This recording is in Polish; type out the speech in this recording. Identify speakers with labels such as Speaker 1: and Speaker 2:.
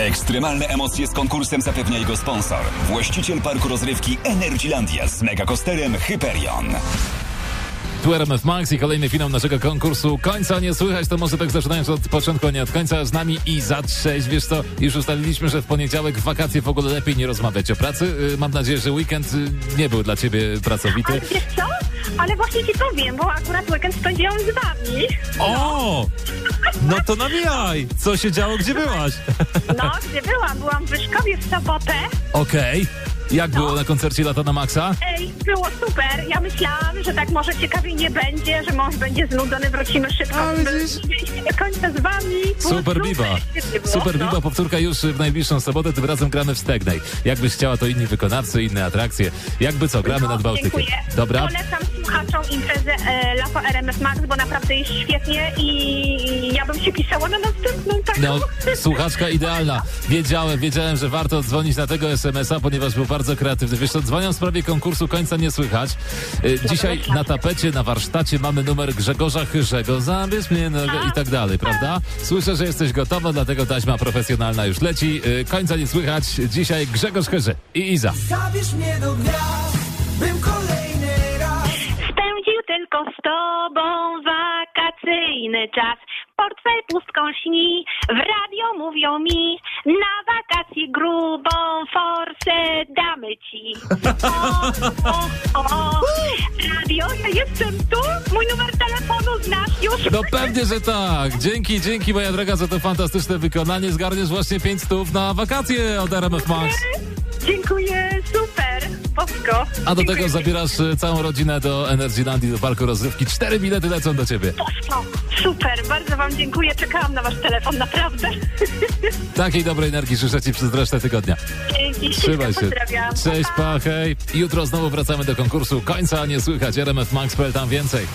Speaker 1: Ekstremalne emocje z konkursem zapewnia jego sponsor. Właściciel parku rozrywki Energylandia z megakosterem Hyperion.
Speaker 2: Tu RMF Max i kolejny finał naszego konkursu. Końca nie słychać, to może tak zaczynając od początku, a nie od końca. Z nami i za trzeź, wiesz co, już ustaliliśmy, że w poniedziałek w wakacje w ogóle lepiej nie rozmawiać o pracy. Y, Mam nadzieję, że weekend y, nie był dla ciebie pracowity.
Speaker 3: Ale wiesz co? Ale właśnie ci powiem, bo akurat weekend spędziłam z wami.
Speaker 4: O! No to nawijaj! Co się działo, gdzie byłaś?
Speaker 3: No, gdzie byłam? Byłam w Wyszkowie w sobotę.
Speaker 2: Okej. Jak było na koncercie Lata na Maxa?
Speaker 3: Ej, było super. Ja myślałam, że tak może ciekawie nie będzie, że mąż będzie znudzony, wrócimy szybko. Byliśmy do końca z wami. Było
Speaker 2: Super Biba. Super
Speaker 3: no.
Speaker 2: Biba, powtórka już w najbliższą sobotę, tym razem gramy w Stegnej. Jakbyś chciała, to inni wykonawcy, inne atrakcje. Jakby co, gramy
Speaker 3: No,
Speaker 2: nad Bałtykiem.
Speaker 3: Dziękuję.
Speaker 2: Dobra?
Speaker 3: Polecam słuchaczom imprezę e, Lato RMF Max, bo naprawdę jest świetnie i ja bym się pisała na następną taką.
Speaker 2: No, słuchaczka idealna. Wiedziałem, wiedziałem, że warto dzwonić na tego SMS-a, ponieważ był bardzo kreatywny. Wiesz co, dzwonią w sprawie konkursu Końca Nie Słychać. Y, Dzisiaj na tapecie, na warsztacie mamy numer Grzegorza Chyrzego. Zabierz mnie nogę i tak dalej, prawda? Słyszę, że jesteś gotowa, dlatego taśma profesjonalna już leci. Y, Końca Nie Słychać. Dzisiaj Grzegorz Chyrzy i Iza.
Speaker 5: Zabierz mnie do gwiazd, bym kolejny raz
Speaker 3: Spędził tylko z tobą wakacyjny czas. Portfel pustką śni, w radio mówią mi, na wakacje grubą forsę damy ci. O, o, o, radio, ja jestem tu, mój numer telefonu znasz już.
Speaker 2: No pewnie, że tak. Dzięki, dzięki moja droga za to fantastyczne wykonanie. Zgarniesz właśnie 5 stów na wakacje od RMF Max.
Speaker 3: Dziękuję, super, Bosko.
Speaker 2: A do tego zabierasz y, całą rodzinę do Energylandii, do parku rozrywki. Cztery bilety lecą do ciebie.
Speaker 3: Bosko, super, bardzo wam dziękuję, czekałam na wasz telefon, naprawdę.
Speaker 2: Takiej dobrej energii życzę ci przez resztę tygodnia.
Speaker 3: Dzięki,
Speaker 2: Trzymaj się.
Speaker 3: pozdrawiam.
Speaker 2: Cześć, pa, hej. Jutro znowu wracamy do konkursu. Końca nie słychać. RMF Max.pl, tam więcej.